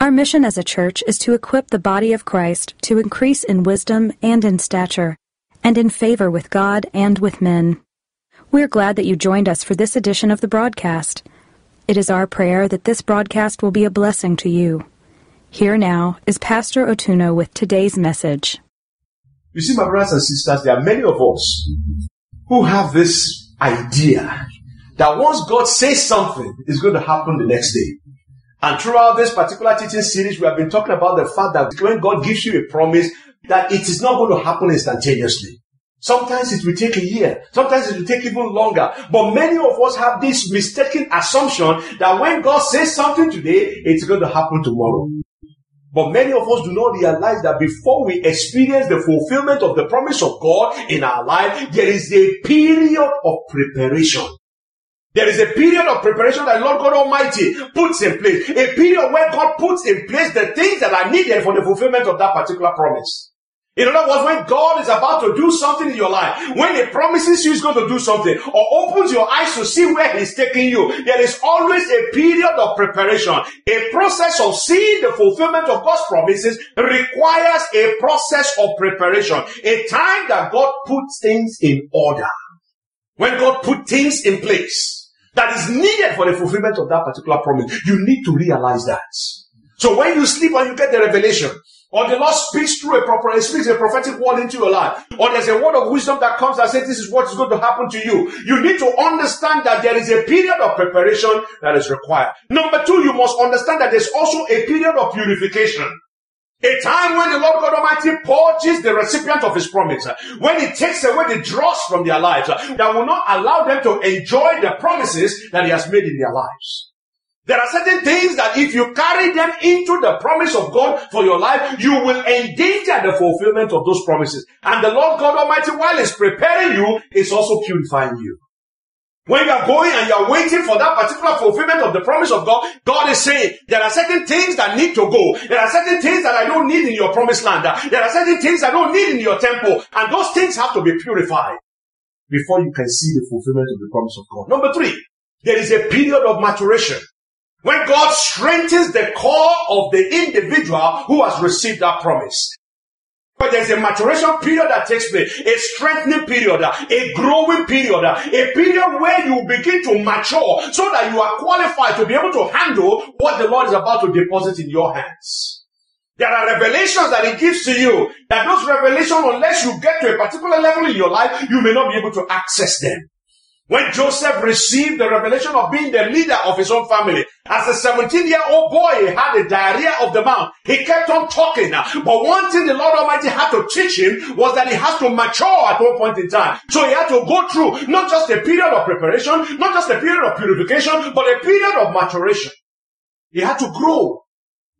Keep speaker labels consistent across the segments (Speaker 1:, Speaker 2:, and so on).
Speaker 1: Our mission as a church is to equip the body of Christ to increase in wisdom and in stature, and in favor with God and with men. We're glad that you joined us for this edition of the broadcast. It is our prayer that this broadcast will be a blessing to you. Here now is Pastor Otuno with today's message.
Speaker 2: You see, my brothers and sisters, there are many of us who have this idea that once God says something, it's going to happen the next day. And throughout this particular teaching series, we have been talking about the fact that when God gives you a promise, that it is not going to happen instantaneously. Sometimes it will take a year. Sometimes it will take even longer. But many of us have this mistaken assumption that when God says something today, it's going to happen tomorrow. But many of us do not realize that before we experience the fulfillment of the promise of God in our life, there is a period of preparation. There is a period of preparation that Lord God Almighty puts in place. A period where God puts in place the things that are needed for the fulfillment of that particular promise. In other words, when God is about to do something in your life, when He promises you He's going to do something, or opens your eyes to see where He's taking you, there is always a period of preparation. A process of seeing the fulfillment of God's promises requires a process of preparation. A time that God puts things in order. When God put things in place that is needed for the fulfillment of that particular promise. You need to realize that. So when you sleep and you get the revelation, or the Lord speaks through a proper, speaks a prophetic word into your life, or there's a word of wisdom that comes and says this is what is going to happen to you. You need to understand that there is a period of preparation that is required. Number two, you must understand that there's also a period of purification. A time when the Lord God Almighty purges the recipient of His promise, when He takes away the dross from their lives, that will not allow them to enjoy the promises that He has made in their lives. There are certain things that if you carry them into the promise of God for your life, you will endanger the fulfillment of those promises. And the Lord God Almighty, while He's preparing you, is also purifying you. When you are going and you are waiting for that particular fulfillment of the promise of God, God is saying, there are certain things that need to go. There are certain things that I don't need in your promised land. There are certain things I don't need in your temple. And those things have to be purified before you can see the fulfillment of the promise of God. Number three, there is a period of maturation. When God strengthens the core of the individual who has received that promise. But there's a maturation period that takes place, a strengthening period, a growing period, a period where you begin to mature so that you are qualified to be able to handle what the Lord is about to deposit in your hands. There are revelations that He gives to you, that those revelations, unless you get to a particular level in your life, you may not be able to access them. When Joseph received the revelation of being the leader of his own family, as a 17 year old boy, he had a diarrhea of the mouth. He kept on talking. But one thing the Lord Almighty had to teach him was that he has to mature at one point in time. So he had to go through not just a period of preparation, not just a period of purification, but a period of maturation. He had to grow.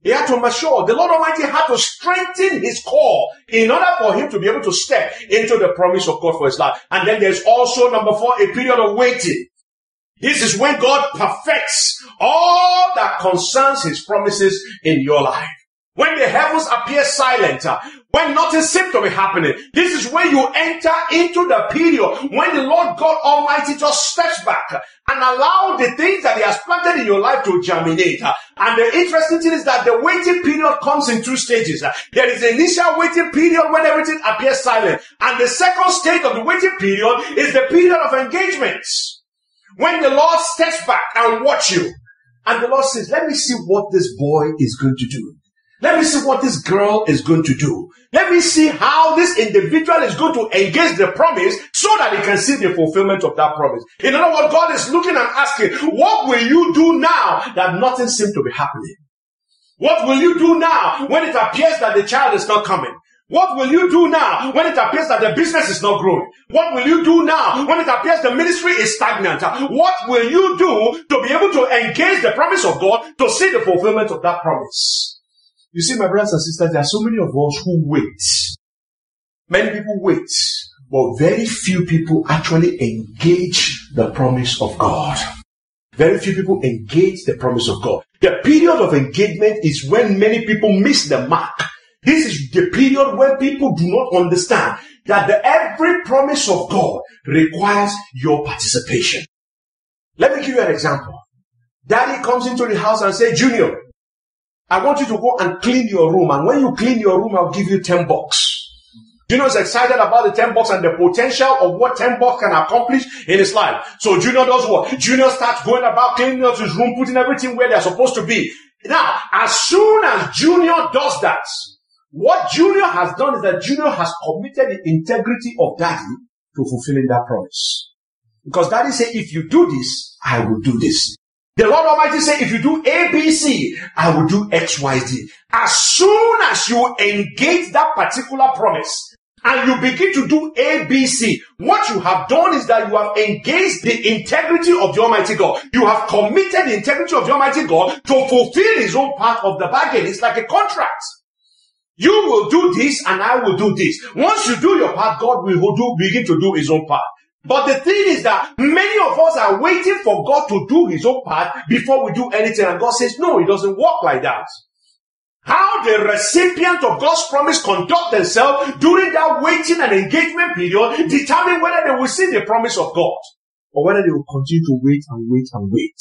Speaker 2: He had to mature. The Lord Almighty had to strengthen his core in order for him to be able to step into the promise of God for his life. And then there's also number four, a period of waiting. This is when God perfects all that concerns his promises in your life. When the heavens appear silent, uh, when nothing seems to be happening, this is when you enter into the period when the Lord God Almighty just steps back and allow the things that He has planted in your life to germinate. And the interesting thing is that the waiting period comes in two stages. There is the initial waiting period when everything appears silent. And the second stage of the waiting period is the period of engagements. When the Lord steps back and watch you. And the Lord says, let me see what this boy is going to do. Let me see what this girl is going to do. Let me see how this individual is going to engage the promise so that he can see the fulfillment of that promise. In other words, God is looking and asking, what will you do now that nothing seems to be happening? What will you do now when it appears that the child is not coming? What will you do now when it appears that the business is not growing? What will you do now when it appears the ministry is stagnant? What will you do to be able to engage the promise of God to see the fulfillment of that promise? You see, my brothers and sisters, there are so many of us who wait. Many people wait, but very few people actually engage the promise of God. Very few people engage the promise of God. The period of engagement is when many people miss the mark. This is the period when people do not understand that the, every promise of God requires your participation. Let me give you an example. Daddy comes into the house and says, Junior, I want you to go and clean your room. And when you clean your room, I'll give you 10 bucks. Junior is excited about the 10 bucks and the potential of what 10 bucks can accomplish in his life. So Junior does what? Junior starts going about cleaning out his room, putting everything where they're supposed to be. Now, as soon as Junior does that, what Junior has done is that Junior has committed the integrity of daddy to fulfilling that promise. Because daddy said, if you do this, I will do this. The Lord Almighty said, if you do A, B, C, I will do X, Y, Z. As soon as you engage that particular promise, and you begin to do A, B, C. What you have done is that you have engaged the integrity of the Almighty God. You have committed the integrity of the Almighty God to fulfill His own part of the bargain. It's like a contract. You will do this and I will do this. Once you do your part, God will do, begin to do His own part. But the thing is that many of us are waiting for God to do His own part before we do anything. And God says, no, it doesn't work like that. How the recipient of God's promise conduct themselves during that waiting and engagement period determine whether they will see the promise of God or whether they will continue to wait and wait and wait.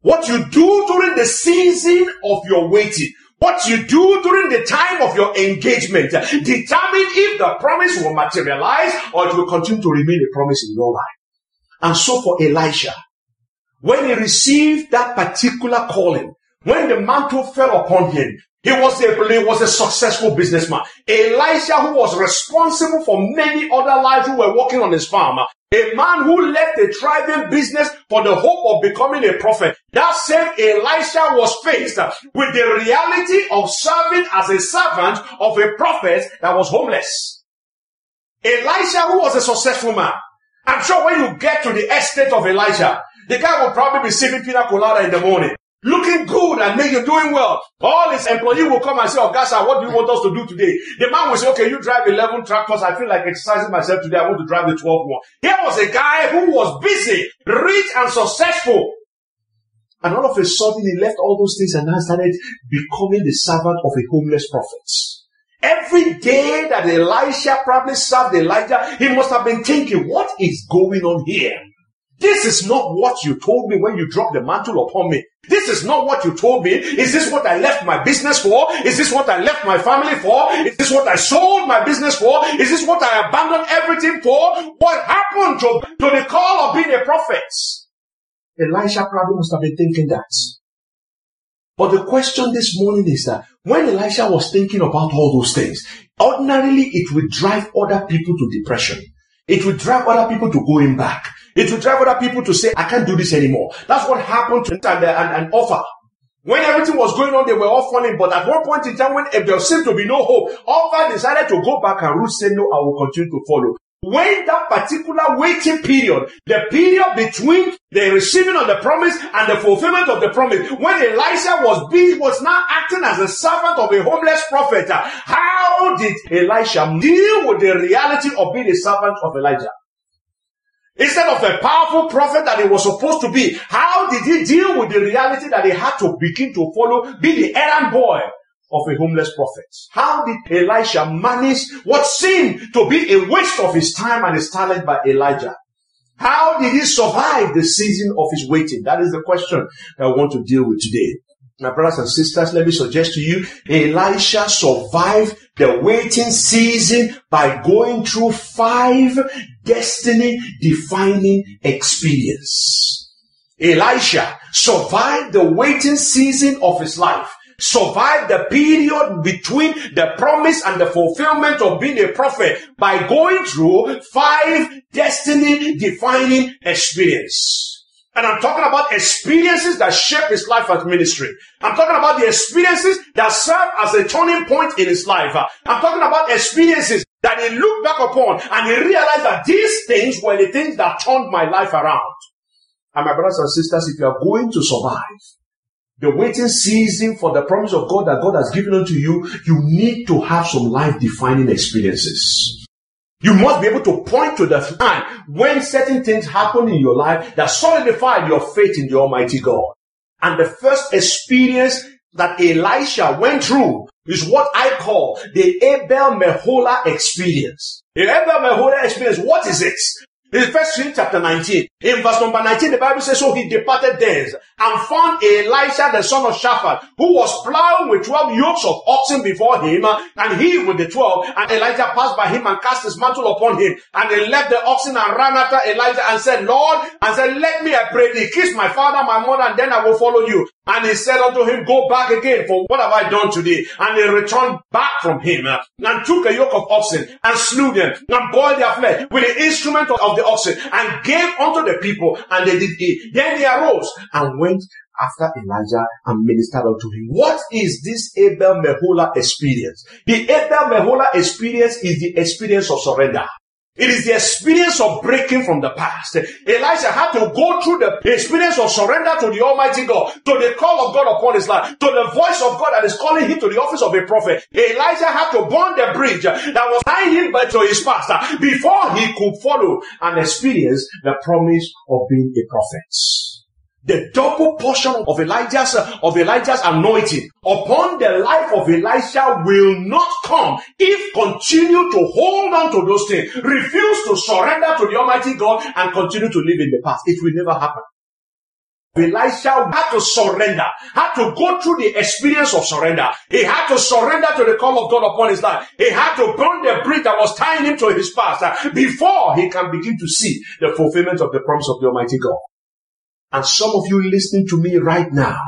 Speaker 2: What you do during the season of your waiting, what you do during the time of your engagement, determine if the promise will materialize or it will continue to remain a promise in your life. And so for Elisha, when he received that particular calling, when the mantle fell upon him, he was a, he was a successful businessman. Elisha, who was responsible for many other lives who were working on his farm. A man who left a thriving business for the hope of becoming a prophet. That same Elisha was faced with the reality of serving as a servant of a prophet that was homeless. Elisha, who was a successful man. I'm sure when you get to the estate of Elijah, the guy will probably be sipping pina colada in the morning looking good and make you doing well. All his employee will come and say, Oh, Gasa, what do you want us to do today? The man will say, okay, you drive 11 tractors. I feel like exercising myself today. I want to drive the 12 one. Here was a guy who was busy, rich and successful. And all of a sudden he left all those things and now started becoming the servant of a homeless prophet. Every day that Elisha probably served Elijah, he must have been thinking, what is going on here? This is not what you told me when you dropped the mantle upon me. This is not what you told me. Is this what I left my business for? Is this what I left my family for? Is this what I sold my business for? Is this what I abandoned everything for? What happened to, to the call of being a prophet? Elisha probably must have been thinking that. But the question this morning is that when Elisha was thinking about all those things, ordinarily it would drive other people to depression. It would drive other people to going back. It will drive other people to say, I can't do this anymore. That's what happened to and, and, Orpah. When everything was going on, they were all falling. But at one point in time, when there seemed to be no hope, Orpah decided to go back and Ruth said, no, I will continue to follow. When that particular waiting period, the period between the receiving of the promise and the fulfillment of the promise, when Elisha was being, was now acting as a servant of a homeless prophet, how did Elisha deal with the reality of being a servant of Elijah? Instead of a powerful prophet that he was supposed to be, how did he deal with the reality that he had to begin to follow, be the errand boy of a homeless prophet? How did Elisha manage what seemed to be a waste of his time and his talent by Elijah? How did he survive the season of his waiting? That is the question that I want to deal with today. My brothers and sisters, let me suggest to you, Elisha survived the waiting season by going through five destiny defining experience. Elisha survived the waiting season of his life survived the period between the promise and the fulfillment of being a prophet by going through five destiny defining experience. And I'm talking about experiences that shape his life as ministry. I'm talking about the experiences that serve as a turning point in his life. I'm talking about experiences that he looked back upon and he realized that these things were the things that turned my life around. And my brothers and sisters, if you are going to survive, the waiting season for the promise of God that God has given unto you, you need to have some life defining experiences. You must be able to point to the time when certain things happen in your life that solidified your faith in the Almighty God. And the first experience that Elisha went through is what I call the Abel Meholah experience. The Abel Meholah experience, what is it? In First King chapter 19, in verse number 19, the Bible says, So he departed thence and found Elisha the son of Shaphat, who was plowing with 12 yokes of oxen before him, and he with the 12. And Elijah passed by him and cast his mantle upon him. And he left the oxen and ran after Elijah and said, Lord, and said, Let me, I pray thee, kiss my father, my mother, and then I will follow you. And he said unto him, Go back again, for what have I done today? And he returned back from him uh, and took a yoke of oxen and slew them and boiled their flesh with the instrument of the oxen and gave unto the people and they did eat. Then he arose and went after Elijah and ministered unto him. What is this Abel Meholah experience? The Abel Meholah experience is the experience of surrender. It is the experience of breaking from the past. Elijah had to go through the experience of surrender to the Almighty God, to the call of God upon his life, to the voice of God that is calling him to the office of a prophet. Elijah had to burn the bridge that was tying him back to his past before he could follow and experience the promise of being a prophet the double portion of Elijah's of Elijah's anointing upon the life of Elisha will not come if continue to hold on to those things, refuse to surrender to the Almighty God and continue to live in the past. It will never happen. Elisha had to surrender, had to go through the experience of surrender. He had to surrender to the call of God upon his life. He had to burn the bridge that was tying him to his past uh, before he can begin to see the fulfillment of the promise of the Almighty God and some of you listening to me right now,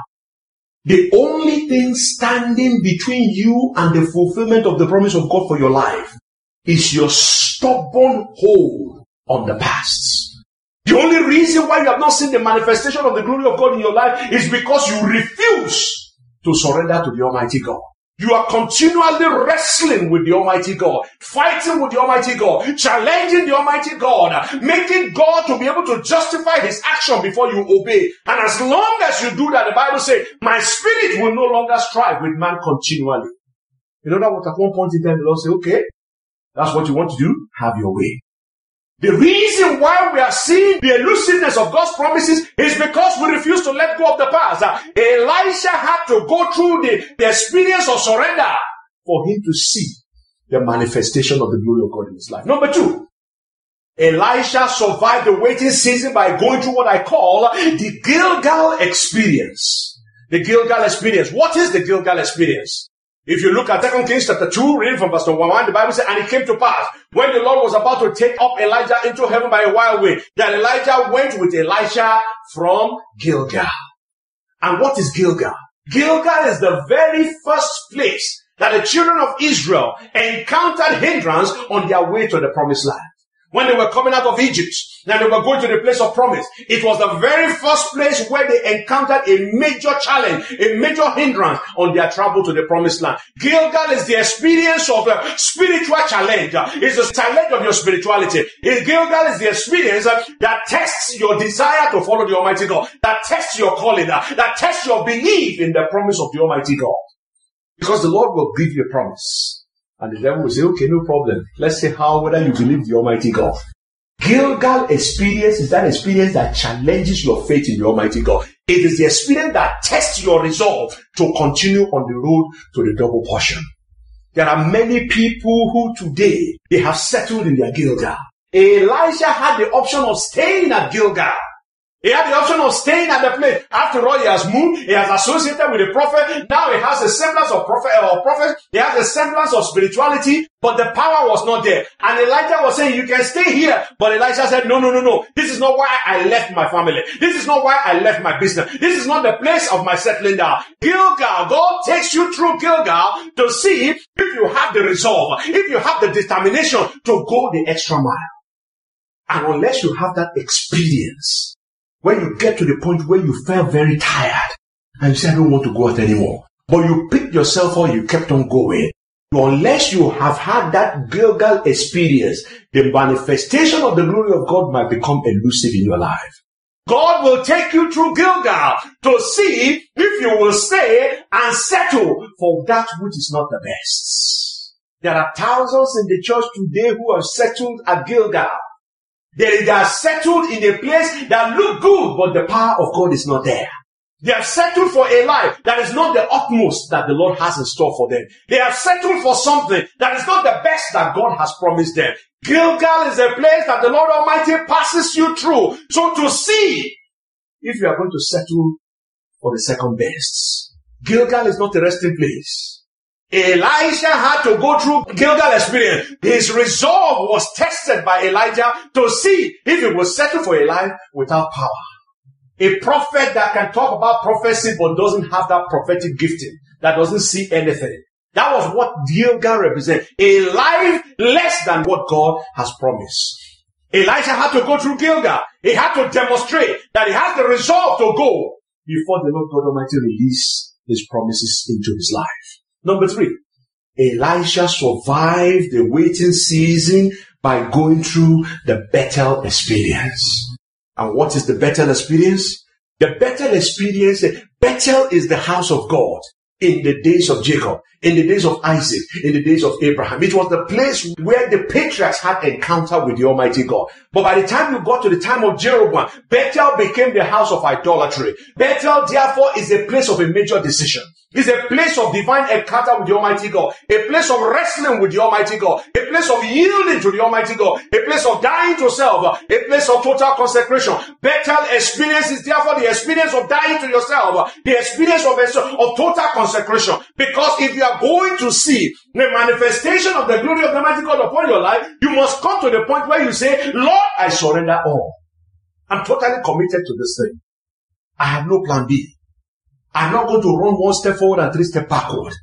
Speaker 2: the only thing standing between you and the fulfillment of the promise of God for your life is your stubborn hold on the past. The only reason why you have not seen the manifestation of the glory of God in your life is because you refuse to surrender to the Almighty God. You are continually wrestling with the Almighty God, fighting with the Almighty God, challenging the Almighty God, making God to be able to justify his action before you obey. And as long as you do that, the Bible says, my spirit will no longer strive with man continually. You know that what at one point in time the Lord say, okay, that's what you want to do, have your way. The reason why we are seeing the elusiveness of God's promises is because we refuse to let go of the past. Elisha had to go through the, the experience of surrender for him to see the manifestation of the glory of God in his life. Number two, Elisha survived the waiting season by going through what I call the Gilgal experience. The Gilgal experience. What is the Gilgal experience? If you look at 2 Kings chapter 2, reading from verse 1, the Bible says, And it came to pass, when the Lord was about to take up Elijah into heaven by a wild way, that Elijah went with Elisha from Gilgal. And what is Gilgal? Gilgal is the very first place that the children of Israel encountered hindrance on their way to the promised land when they were coming out of Egypt and they were going to the place of promise. It was the very first place where they encountered a major challenge, a major hindrance on their travel to the promised land. Gilgal is the experience of a spiritual challenge. It's a challenge of your spirituality. Gilgal is the experience that tests your desire to follow the Almighty God, that tests your calling, that tests your belief in the promise of the Almighty God. Because the Lord will give you a promise. And the devil will say, okay, no problem. Let's see how whether you believe the Almighty God. Gilgal experience is that experience that challenges your faith in the Almighty God. It is the experience that tests your resolve to continue on the road to the double portion. There are many people who today, they have settled in their Gilgal. Elijah had the option of staying at Gilgal. He had the option of staying at the place. After all, he has moved. He has associated with the prophet. Now he has a semblance of prophet uh, or prophet. He has a semblance of spirituality, but the power was not there. And Elijah was saying, you can stay here. But Elijah said, no, no, no, no. This is not why I left my family. This is not why I left my business. This is not the place of my settling down. Gilgal, God takes you through Gilgal to see if you have the resolve, if you have the determination to go the extra mile. And unless you have that experience, when you get to the point where you felt very tired and you say, I don't want to go out anymore, but you picked yourself up, you kept on going. Unless you have had that Gilgal experience, the manifestation of the glory of God might become elusive in your life. God will take you through Gilgal to see if you will stay and settle for that which is not the best. There are thousands in the church today who have settled at Gilgal. They are settled in a place that look good, but the power of God is not there. They have settled for a life that is not the utmost that the Lord has in store for them. They have settled for something that is not the best that God has promised them. Gilgal is a place that the Lord Almighty passes you through. So to see if you are going to settle for the second best. Gilgal is not a resting place. Elisha had to go through Gilgal experience. His resolve was tested by Elijah to see if he would settle for a life without power. A prophet that can talk about prophecy but doesn't have that prophetic gifting, that doesn't see anything. That was what Gilgal represented. A life less than what God has promised. Elijah had to go through Gilgal. He had to demonstrate that he has the resolve to go before the Lord God Almighty release his promises into his life. Number three, Elisha survived the waiting season by going through the Bethel experience. And what is the Bethel experience? The Bethel experience, Bethel is the house of God in the days of Jacob, in the days of Isaac, in the days of Abraham. It was the place where the patriarchs had encounter with the Almighty God. But by the time you got to the time of Jeroboam, Bethel became the house of idolatry. Bethel, therefore, is a place of a major decision. It's a place of divine encounter with the Almighty God, a place of wrestling with the Almighty God, a place of yielding to the Almighty God, a place of dying to self, a place of total consecration. Bethel experience is therefore the experience of dying to yourself, the experience of, of total consecration. Because if you are going to see the manifestation of the glory of the Almighty God upon your life, you must come to the point where you say, Lord, I surrender all. I'm totally committed to this thing. I have no plan B. I'm not going to run one step forward and three steps backward.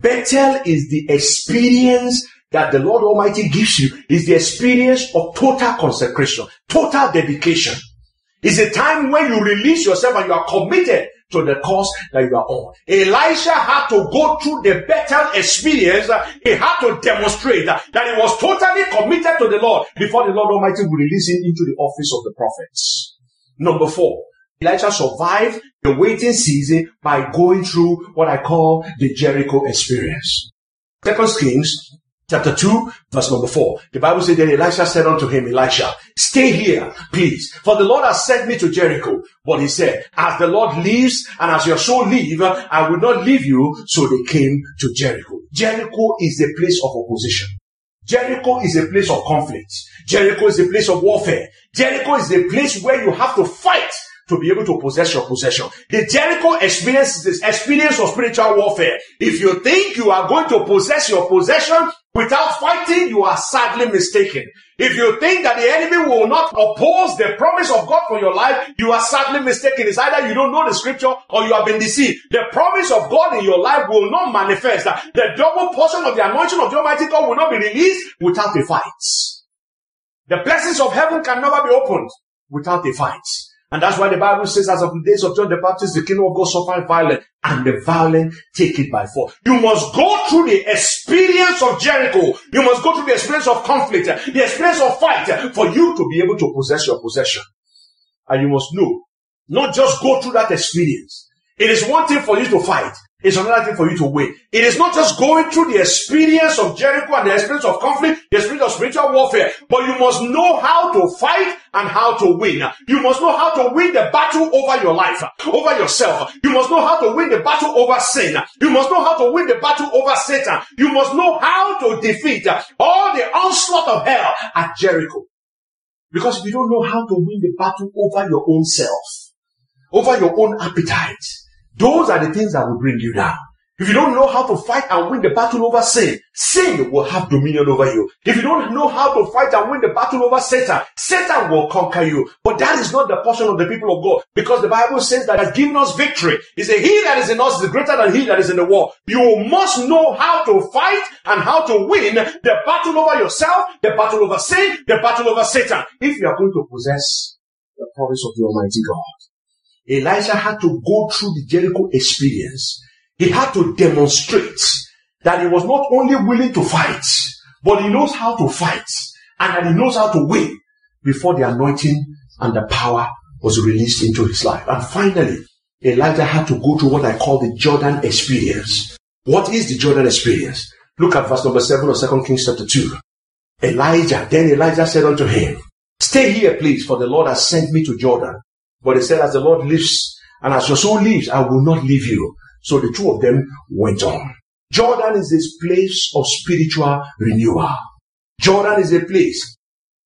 Speaker 2: Bethel is the experience that the Lord Almighty gives you is the experience of total consecration, total dedication. It's a time when you release yourself and you are committed to the cause that you are on. Elisha had to go through the Bethel experience. He had to demonstrate that he was totally committed to the Lord before the Lord Almighty would release him into the office of the prophets. Number four, Elijah survived the waiting season by going through what I call the Jericho experience. Second Kings chapter 2 verse number 4. The Bible says that Elisha said unto him, Elisha, stay here, please, for the Lord has sent me to Jericho. But he said, as the Lord lives and as your soul live, I will not leave you. So they came to Jericho. Jericho is a place of opposition. Jericho is a place of conflict. Jericho is a place of warfare. Jericho is a place where you have to fight to be able to possess your possession. The Jericho experience is this experience of spiritual warfare. If you think you are going to possess your possession without fighting, you are sadly mistaken. If you think that the enemy will not oppose the promise of God for your life, you are sadly mistaken. It's either you don't know the scripture or you have been deceived. The promise of God in your life will not manifest. The double portion of the anointing of the Almighty God will not be released without a fight. The blessings of heaven can never be opened without a fight. And that's why the Bible says, as of the days of John the Baptist, the kingdom of God suffered violence, and the violent take it by force. You must go through the experience of Jericho. You must go through the experience of conflict, the experience of fight, for you to be able to possess your possession. And you must know, not just go through that experience. It is one thing for you to fight. It's another thing for you to win. It is not just going through the experience of Jericho and the experience of conflict, the experience of spiritual warfare, but you must know how to fight and how to win. You must know how to win the battle over your life, over yourself. You must know how to win the battle over sin. You must know how to win the battle over Satan. You must know how to defeat all the onslaught of hell at Jericho. Because if you don't know how to win the battle over your own self, over your own appetite, those are the things that will bring you down. If you don't know how to fight and win the battle over sin, sin will have dominion over you. If you don't know how to fight and win the battle over Satan, Satan will conquer you. But that is not the portion of the people of God because the Bible says that has given us victory. He said, he that is in us is greater than he that is in the world. You must know how to fight and how to win the battle over yourself, the battle over sin, the battle over Satan. If you are going to possess the promise of the Almighty God. Elijah had to go through the Jericho experience. He had to demonstrate that he was not only willing to fight, but he knows how to fight and that he knows how to win before the anointing and the power was released into his life. And finally, Elijah had to go through what I call the Jordan experience. What is the Jordan experience? Look at verse number 7 of 2 Kings chapter 2. Elijah, then Elijah said unto him, Stay here, please, for the Lord has sent me to Jordan. But he said, As the Lord lives, and as your soul lives, I will not leave you. So the two of them went on. Jordan is this place of spiritual renewal. Jordan is a place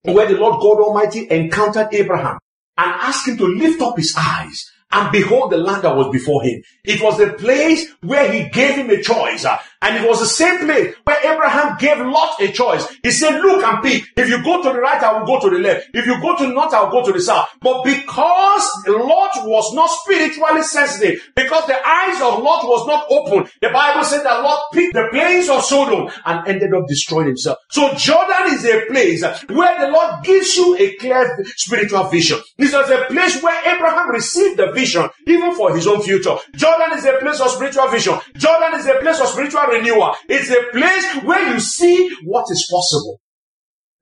Speaker 2: where the Lord God Almighty encountered Abraham and asked him to lift up his eyes and behold the land that was before him. It was the place where he gave him a choice. And it was the same place where Abraham gave Lot a choice. He said, look and pick. If you go to the right, I will go to the left. If you go to the north, I will go to the south. But because Lot was not spiritually sensitive, because the eyes of Lot was not open, the Bible said that Lot picked the plains of Sodom and ended up destroying himself. So Jordan is a place where the Lord gives you a clear spiritual vision. This is a place where Abraham received the vision, even for his own future. Jordan is a place of spiritual vision. Jordan is a place of spiritual renewal. It's a place where you see what is possible.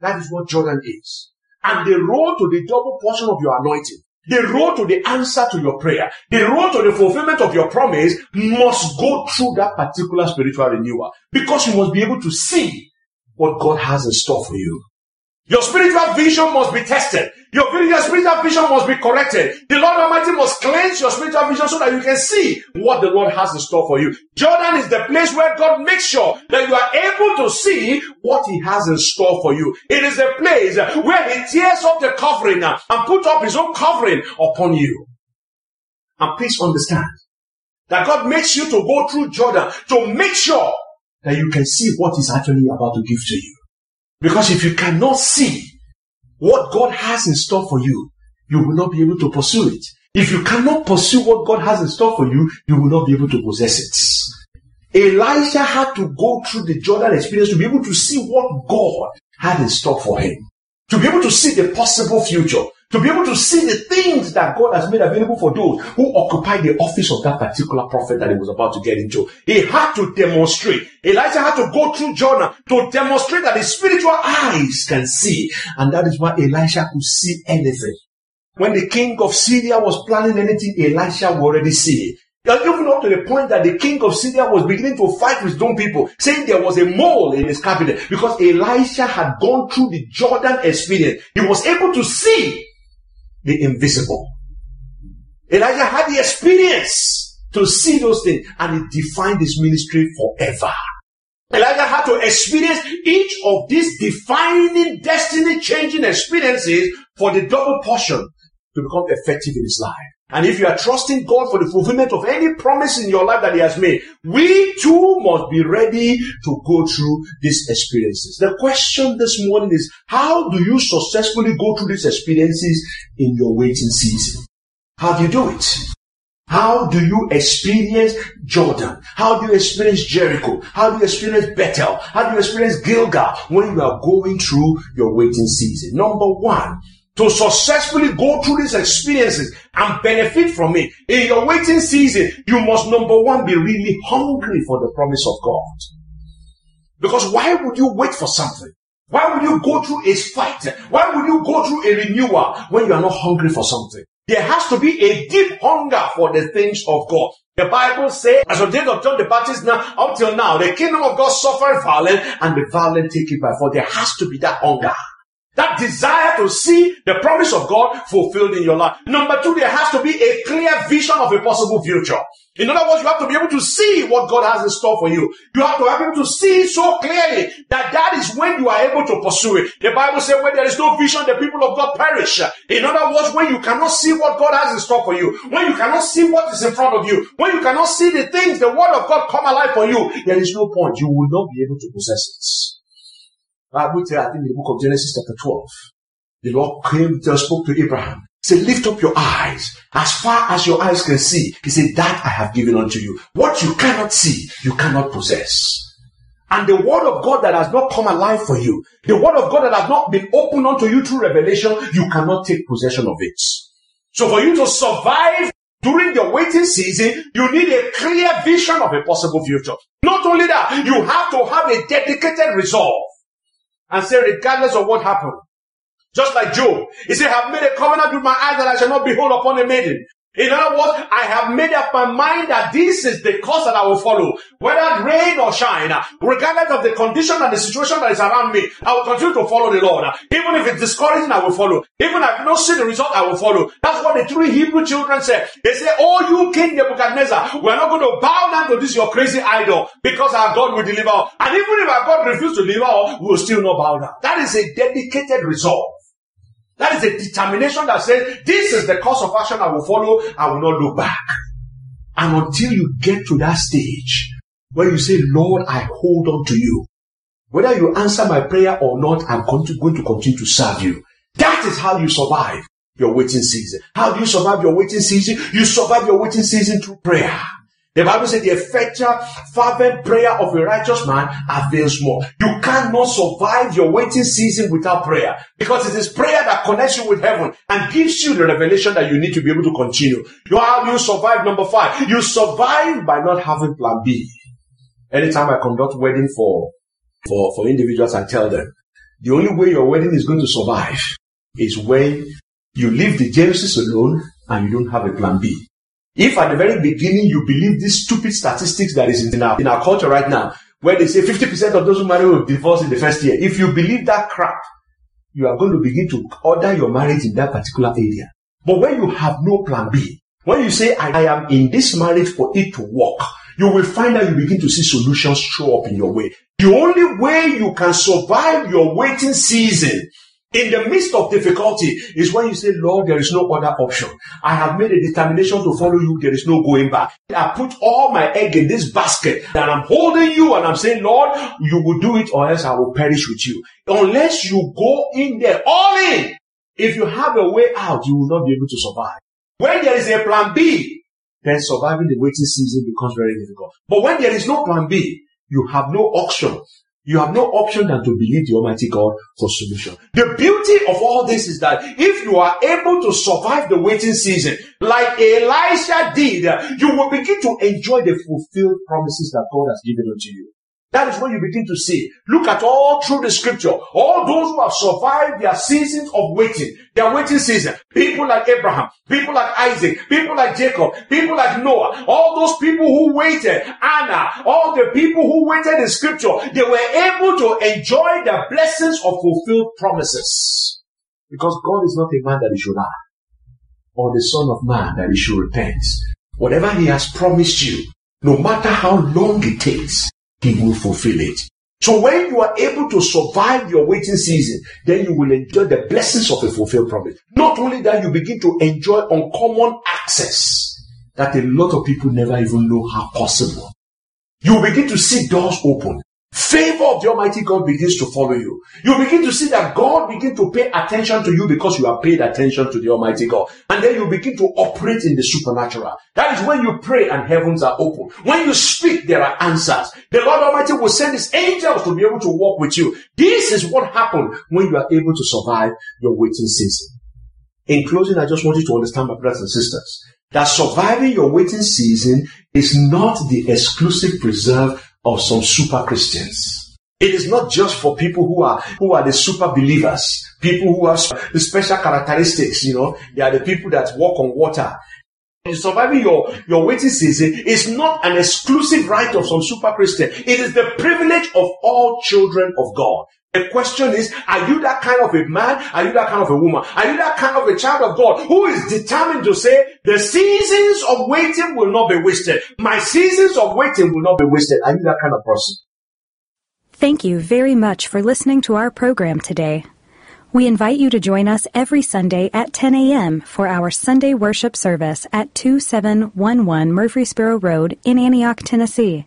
Speaker 2: That is what Jordan is. And the road to the double portion of your anointing, the road to the answer to your prayer, the road to the fulfillment of your promise must go through that particular spiritual renewal because you must be able to see what God has in store for you. Your spiritual vision must be tested. Your, spiritual vision must be corrected. The Lord Almighty must vision so that you can see what the Lord has in store for you. Jordan is the place where God makes sure that you are able to see what He has in store for you. It is a place where He tears off the covering and put up His own covering upon you. And please understand that God makes you to go through Jordan to make sure that you can see what He's actually about to give to you. Because if you cannot see what God has in store for you, you will not be able to pursue it. If you cannot pursue what God has in store for you, you will not be able to possess it. Elijah had to go through the Jordan experience to be able to see what God had in store for him. To be able to see the possible future to be able to see the things that God has made available for those who occupy the office of that particular prophet that he was about to get into. He had to demonstrate. Elijah had to go through Jordan to demonstrate that his spiritual eyes can see. And that is why Elisha could see anything. When the king of Syria was planning anything, Elisha would already see it. Even up to the point that the king of Syria was beginning to fight with his own people, saying there was a mole in his cabinet because Elisha had gone through the Jordan experience. He was able to see the invisible. Elijah had the experience to see those things and it defined his ministry forever. Elijah had to experience each of these defining, destiny changing experiences for the double portion to become effective in his life. And if you are trusting God for the fulfillment of any promise in your life that He has made, we too must be ready to go through these experiences. The question this morning is, how do you successfully go through these experiences in your waiting season? How do you do it? How do you experience Jordan? How do you experience Jericho? How do you experience Bethel? How do you experience Gilgal when you are going through your waiting season? Number one, to successfully go through these experiences and benefit from it in your waiting season, you must number one be really hungry for the promise of God. Because why would you wait for something? Why would you go through a fight? Why would you go through a renewal when you are not hungry for something? There has to be a deep hunger for the things of God. The Bible says, as the days of John the Baptist now, up till now, the kingdom of God suffered violence and the violent take it by force. There has to be that hunger. That desire to see the promise of God fulfilled in your life. Number two, there has to be a clear vision of a possible future. In other words, you have to be able to see what God has in store for you. You have to be able to see so clearly that that is when you are able to pursue it. The Bible says when there is no vision, the people of God perish. In other words, when you cannot see what God has in store for you, when you cannot see what is in front of you, when you cannot see the things, the word of God come alive for you, there is no point. You will not be able to possess it. Bible tells, I think in the book of Genesis chapter 12, the Lord came, just spoke to Abraham. Say, lift up your eyes as far as your eyes can see. He said, that I have given unto you. What you cannot see, you cannot possess. And the word of God that has not come alive for you, the word of God that has not been opened unto you through revelation, you cannot take possession of it. So for you to survive during the waiting season, you need a clear vision of a possible future. Not only that, you have to have a dedicated resolve and say, regardless of what happened, Just like Job. He said, I have made a covenant with my eyes that I shall not behold upon a maiden. In other words, I have made up my mind that this is the course that I will follow. Whether rain or shine, regardless of the condition and the situation that is around me, I will continue to follow the Lord. Even if it's discouraging, I will follow. Even if I do not see the result, I will follow. That's what the three Hebrew children said. They say, Oh, you King Nebuchadnezzar, we're not going to bow down to this your crazy idol because our God will deliver. And even if our God refuses to deliver, we will still not bow down. That is a dedicated resolve. That is a determination that says, this is the course of action I will follow. I will not look back. And until you get to that stage where you say, Lord, I hold on to you. Whether you answer my prayer or not, I'm going to, going to continue to serve you. That is how you survive your waiting season. How do you survive your waiting season? You survive your waiting season through prayer. The Bible said the effectual, fervent prayer of a righteous man avails more. You cannot survive your waiting season without prayer because it is prayer that connects you with heaven and gives you the revelation that you need to be able to continue. You how you survive number five. You survive by not having plan B. Anytime I conduct wedding for, for, for individuals, I tell them the only way your wedding is going to survive is when you leave the Genesis alone and you don't have a plan B. If at the very beginning you believe these stupid statistics that is in our, in our culture right now, where they say 50% of those who marry will divorce in the first year, if you believe that crap, you are going to begin to order your marriage in that particular area. But when you have no plan B, when you say, I, I am in this marriage for it to work, you will find that you begin to see solutions show up in your way. The only way you can survive your waiting season in the midst of difficulty is when you say, Lord, there is no other option. I have made a determination to follow you. There is no going back. I put all my egg in this basket and I'm holding you and I'm saying, Lord, you will do it or else I will perish with you. Unless you go in there all in. If you have a way out, you will not be able to survive. When there is a plan B, then surviving the waiting season becomes very difficult. But when there is no plan B, you have no option you have no option than to believe the Almighty God for solution. The beauty of all this is that if you are able to survive the waiting season, like Elisha did, you will begin to enjoy the fulfilled promises that God has given unto you. That is when you begin to see. Look at all through the scripture. All those who have survived their seasons of waiting, their waiting season. People like Abraham, people like Isaac, people like Jacob, people like Noah. All those people who waited, Anna, all the people who waited in scripture, they were able to enjoy the blessings of fulfilled promises. Because God is not a man that he should lie, or the son of man that he should repent. Whatever he has promised you, no matter how long it takes, he will fulfill it. So when you are able to survive your waiting season, then you will enjoy the blessings of a fulfilled promise. Not only that, you begin to enjoy uncommon access that a lot of people never even know how possible. You will begin to see doors open. Favor of the Almighty God begins to follow you. You begin to see that God begin to pay attention to you because you have paid attention to the Almighty God. And then you begin to operate in the supernatural. That is when you pray and heavens are open. When you speak, there are answers. The Lord Almighty will send his angels to be able to walk with you. This is what happened when you are able to survive your waiting season. In closing, I just want you to understand, my brothers and sisters, that surviving your waiting season is not the exclusive preserve of some super Christians. It is not just for people who are who are the super believers, people who have the special characteristics. You know, they are the people that walk on water. Surviving your, your waiting season is not an exclusive right of some super Christian. It is the privilege of all children of God. The question is, are you that kind of a man? Are you that kind of a woman? Are you that kind of a child of God who is determined to say, the seasons of waiting will not be wasted. My seasons of waiting will not be wasted. Are you that kind of person?
Speaker 1: Thank you very much for listening to our program today. We invite you to join us every Sunday at 10 a.m. for our Sunday worship service at 2711 Murfreesboro Road in Antioch, Tennessee.